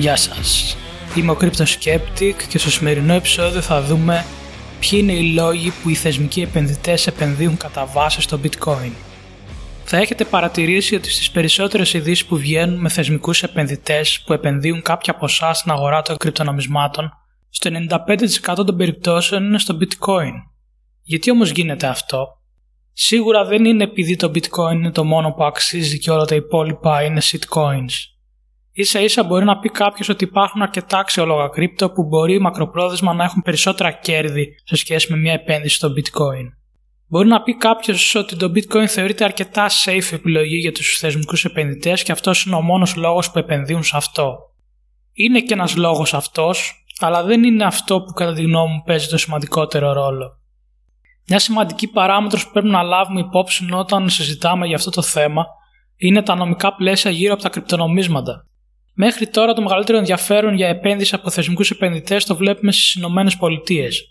Γεια σας. Είμαι ο Crypto Skeptic και στο σημερινό επεισόδιο θα δούμε ποιοι είναι οι λόγοι που οι θεσμικοί επενδυτές επενδύουν κατά βάση στο bitcoin. Θα έχετε παρατηρήσει ότι στις περισσότερες ειδήσεις που βγαίνουν με θεσμικούς επενδυτές που επενδύουν κάποια ποσά στην αγορά των κρυπτονομισμάτων, στο 95% των περιπτώσεων είναι στο bitcoin. Γιατί όμως γίνεται αυτό; Σίγουρα δεν είναι επειδή το bitcoin είναι το μόνο που αξίζει και όλα τα υπόλοιπα είναι shitcoins. Ίσα ίσα μπορεί να πει κάποιος ότι υπάρχουν αρκετά αξιόλογα κρύπτο που μπορεί μακροπρόθεσμα να έχουν περισσότερα κέρδη σε σχέση με μια επένδυση στο bitcoin. Μπορεί να πει κάποιος ότι το bitcoin θεωρείται αρκετά safe επιλογή για τους θεσμικούς επενδυτές και αυτός είναι ο μόνος λόγος που επενδύουν σε αυτό. Είναι και ένας λόγος αυτός, αλλά δεν είναι αυτό που κατά τη γνώμη μου παίζει το σημαντικότερο ρόλο. Μια σημαντική παράμετρος που πρέπει να λάβουμε υπόψη όταν συζητάμε για αυτό το θέμα είναι τα νομικά πλαίσια γύρω από τα κρυπτονομίσματα. Μέχρι τώρα το μεγαλύτερο ενδιαφέρον για επένδυση από θεσμικούς επενδυτές το βλέπουμε στις Ηνωμένες Πολιτείες.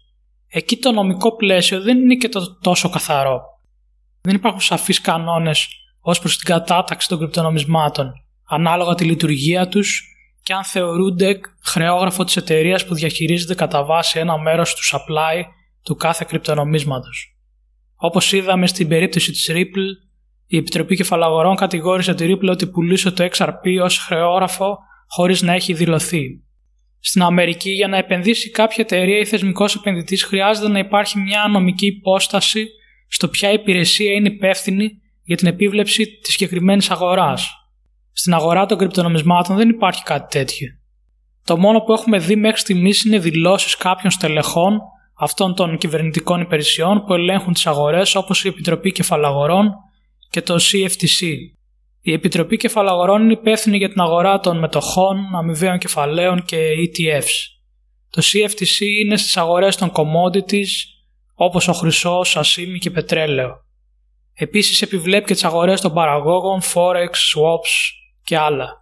Εκεί το νομικό πλαίσιο δεν είναι και το τόσο καθαρό. Δεν υπάρχουν σαφείς κανόνες ως προς την κατάταξη των κρυπτονομισμάτων, ανάλογα τη λειτουργία τους και αν θεωρούνται χρεόγραφο της εταιρείας που διαχειρίζεται κατά βάση ένα μέρος του supply του κάθε κρυπτονομίσματος. Όπως είδαμε στην περίπτωση της Ripple, η Επιτροπή Κεφαλαγορών κατηγόρησε τη Ripple ότι πουλούσε το XRP ως χρεόγραφο χωρίς να έχει δηλωθεί. Στην Αμερική, για να επενδύσει κάποια εταιρεία ή θεσμικός επενδυτής, χρειάζεται να υπάρχει μια νομική υπόσταση στο ποια υπηρεσία είναι υπεύθυνη για την επίβλεψη της συγκεκριμένης αγοράς. Στην αγορά των κρυπτονομισμάτων δεν υπάρχει κάτι τέτοιο. Το μόνο που έχουμε δει μέχρι στιγμής είναι δηλώσεις κάποιων στελεχών αυτών των κυβερνητικών υπηρεσιών που ελέγχουν τις αγορές όπως η Επιτροπή Κεφαλαγορών και το CFTC. Η Επιτροπή Κεφαλαγορών είναι υπεύθυνη για την αγορά των μετοχών, αμοιβαίων κεφαλαίων και ETFs. Το CFTC είναι στις αγορές των commodities όπως ο χρυσός, ασίμι και πετρέλαιο. Επίσης επιβλέπει και τις αγορές των παραγόγων, forex, swaps και άλλα.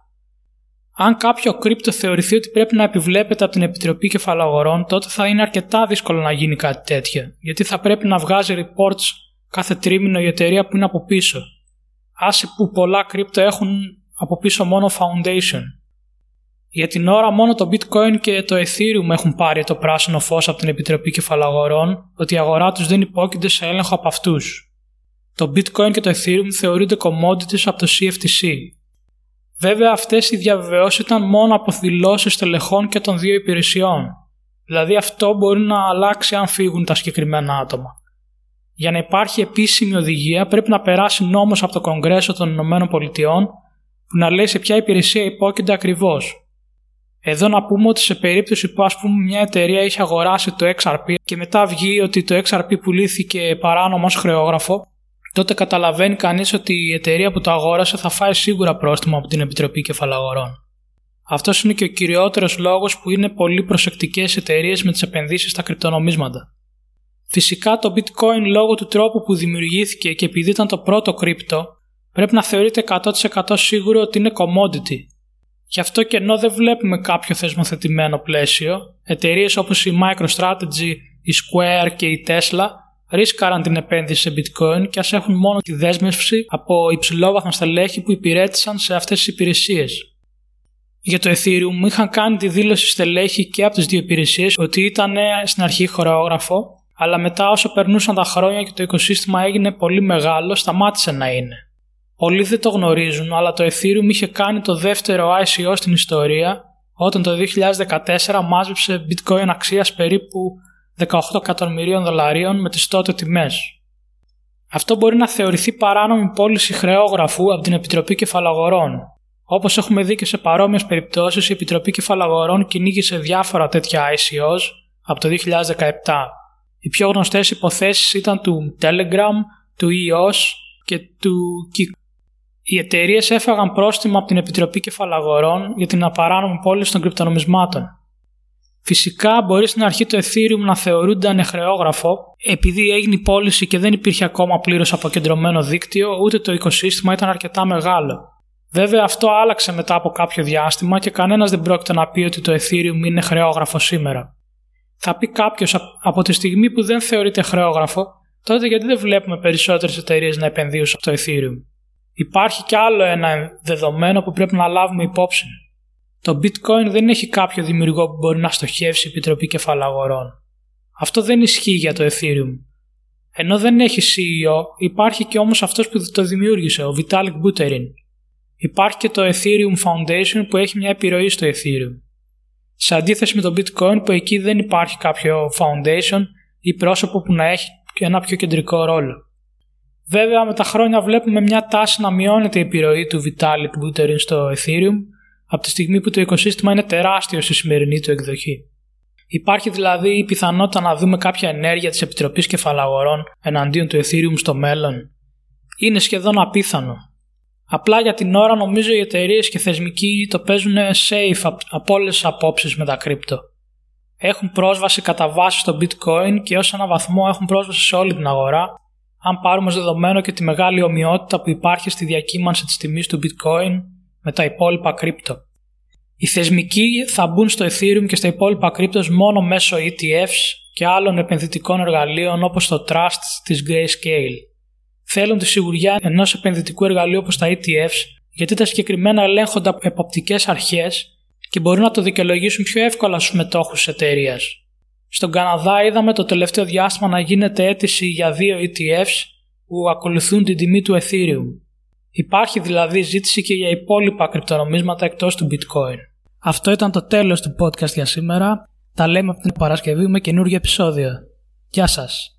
Αν κάποιο κρύπτο θεωρηθεί ότι πρέπει να επιβλέπεται από την Επιτροπή Κεφαλαγορών, τότε θα είναι αρκετά δύσκολο να γίνει κάτι τέτοιο, γιατί θα πρέπει να βγάζει reports κάθε τρίμηνο η εταιρεία που είναι από πίσω. Άσε που πολλά κρύπτο έχουν από πίσω μόνο foundation. Για την ώρα μόνο το bitcoin και το ethereum έχουν πάρει το πράσινο φως από την Επιτροπή Κεφαλαγορών ότι η αγορά τους δεν υπόκειται σε έλεγχο από αυτούς. Το bitcoin και το ethereum θεωρούνται commodities από το CFTC. Βέβαια αυτές οι διαβεβαιώσεις ήταν μόνο από δηλώσεις τελεχών και των δύο υπηρεσιών. Δηλαδή αυτό μπορεί να αλλάξει αν φύγουν τα συγκεκριμένα άτομα. Για να υπάρχει επίσημη οδηγία πρέπει να περάσει νόμος από το Κογκρέσο των Ηνωμένων Πολιτειών που να λέει σε ποια υπηρεσία υπόκειται ακριβώς. Εδώ να πούμε ότι σε περίπτωση που ας πούμε μια εταιρεία είχε αγοράσει το XRP και μετά βγει ότι το XRP πουλήθηκε παράνομα ως χρεόγραφο, τότε καταλαβαίνει κανείς ότι η εταιρεία που το αγόρασε θα φάει σίγουρα πρόστιμο από την Επιτροπή Κεφαλαγορών. Αυτός είναι και ο κυριότερος λόγος που είναι πολύ προσεκτικές εταιρείες με τις επενδύσεις στα κρυπτονομίσματα. Φυσικά το bitcoin λόγω του τρόπου που δημιουργήθηκε και επειδή ήταν το πρώτο κρύπτο, πρέπει να θεωρείται 100% σίγουρο ότι είναι commodity. Γι' αυτό και ενώ δεν βλέπουμε κάποιο θεσμοθετημένο πλαίσιο, εταιρείες όπως η MicroStrategy, η Square και η Tesla ρίσκαραν την επένδυση σε bitcoin και ας έχουν μόνο τη δέσμευση από υψηλόβαθμα στελέχη που υπηρέτησαν σε αυτές τις υπηρεσίες. Για το Ethereum είχαν κάνει τη δήλωση στελέχη και από τις δύο υπηρεσίες ότι ήταν στην αρχή χορεόγραφο αλλά μετά όσο περνούσαν τα χρόνια και το οικοσύστημα έγινε πολύ μεγάλο, σταμάτησε να είναι. Πολλοί δεν το γνωρίζουν, αλλά το Ethereum είχε κάνει το δεύτερο ICO στην ιστορία, όταν το 2014 μάζεψε bitcoin αξίας περίπου 18 εκατομμυρίων δολαρίων με τις τότε τιμές. Αυτό μπορεί να θεωρηθεί παράνομη πώληση χρεόγραφου από την Επιτροπή Κεφαλαγορών. Όπως έχουμε δει και σε παρόμοιες περιπτώσεις, η Επιτροπή Κεφαλαγορών κυνήγησε διάφορα τέτοια ICOs από το 2017. Οι πιο γνωστές υποθέσεις ήταν του Telegram, του EOS και του Kik. Οι εταιρείες έφαγαν πρόστιμα από την Επιτροπή Κεφαλαγορών για την απαράνομη πώληση των κρυπτονομισμάτων. Φυσικά μπορεί στην αρχή το Ethereum να θεωρούνται ανεχρεόγραφο, επειδή έγινε η πώληση και δεν υπήρχε ακόμα πλήρως αποκεντρωμένο δίκτυο, ούτε το οικοσύστημα ήταν αρκετά μεγάλο. Βέβαια αυτό άλλαξε μετά από κάποιο διάστημα και κανένας δεν πρόκειται να πει ότι το Ethereum είναι χρεόγραφο σήμερα. Θα πει κάποιος από τη στιγμή που δεν θεωρείται χρεόγραφο, τότε γιατί δεν βλέπουμε περισσότερες εταιρείες να επενδύουν στο Ethereum; Υπάρχει κι άλλο ένα δεδομένο που πρέπει να λάβουμε υπόψη. Το bitcoin δεν έχει κάποιο δημιουργό που μπορεί να στοχεύσει η Επιτροπή Κεφαλαγορών. Αυτό δεν ισχύει για το Ethereum. Ενώ δεν έχει CEO, υπάρχει και όμως αυτός που το δημιούργησε, ο Vitalik Buterin. Υπάρχει και το Ethereum Foundation που έχει μια επιρροή στο Ethereum. Σε αντίθεση με το Bitcoin που εκεί δεν υπάρχει κάποιο foundation ή πρόσωπο που να έχει ένα πιο κεντρικό ρόλο. Βέβαια με τα χρόνια βλέπουμε μια τάση να μειώνεται η επιρροή του Vitalik Buterin στο Ethereum από τη στιγμή που το οικοσύστημα είναι τεράστιο στη σημερινή του εκδοχή. Υπάρχει δηλαδή η πιθανότητα να δούμε κάποια ενέργεια της Επιτροπής Κεφαλαγορών εναντίον του Ethereum στο μέλλον. Είναι σχεδόν απίθανο. Απλά για την ώρα νομίζω οι εταιρείες και θεσμικοί το παίζουν safe από όλες τις απόψεις με τα κρύπτο. Έχουν πρόσβαση κατά βάση στο bitcoin και ως ένα βαθμό έχουν πρόσβαση σε όλη την αγορά, αν πάρουμε ως δεδομένο και τη μεγάλη ομοιότητα που υπάρχει στη διακύμανση της τιμής του bitcoin με τα υπόλοιπα κρύπτο. Οι θεσμικοί θα μπουν στο Ethereum και στα υπόλοιπα κρύπτος μόνο μέσω ETFs και άλλων επενδυτικών εργαλείων όπως το Trust της Grayscale. Θέλουν τη σιγουριά ενός επενδυτικού εργαλείου όπως τα ETFs γιατί τα συγκεκριμένα ελέγχονται από εποπτικές αρχές και μπορούν να το δικαιολογήσουν πιο εύκολα στους μετόχους της εταιρείας. Στον Καναδά είδαμε το τελευταίο διάστημα να γίνεται αίτηση για δύο ETFs που ακολουθούν την τιμή του Ethereum. Υπάρχει δηλαδή ζήτηση και για υπόλοιπα κρυπτονομίσματα εκτός του Bitcoin. Αυτό ήταν το τέλος του podcast για σήμερα. Τα λέμε από την Παρασκευή με καινούργιο επεισόδιο. Γεια σας!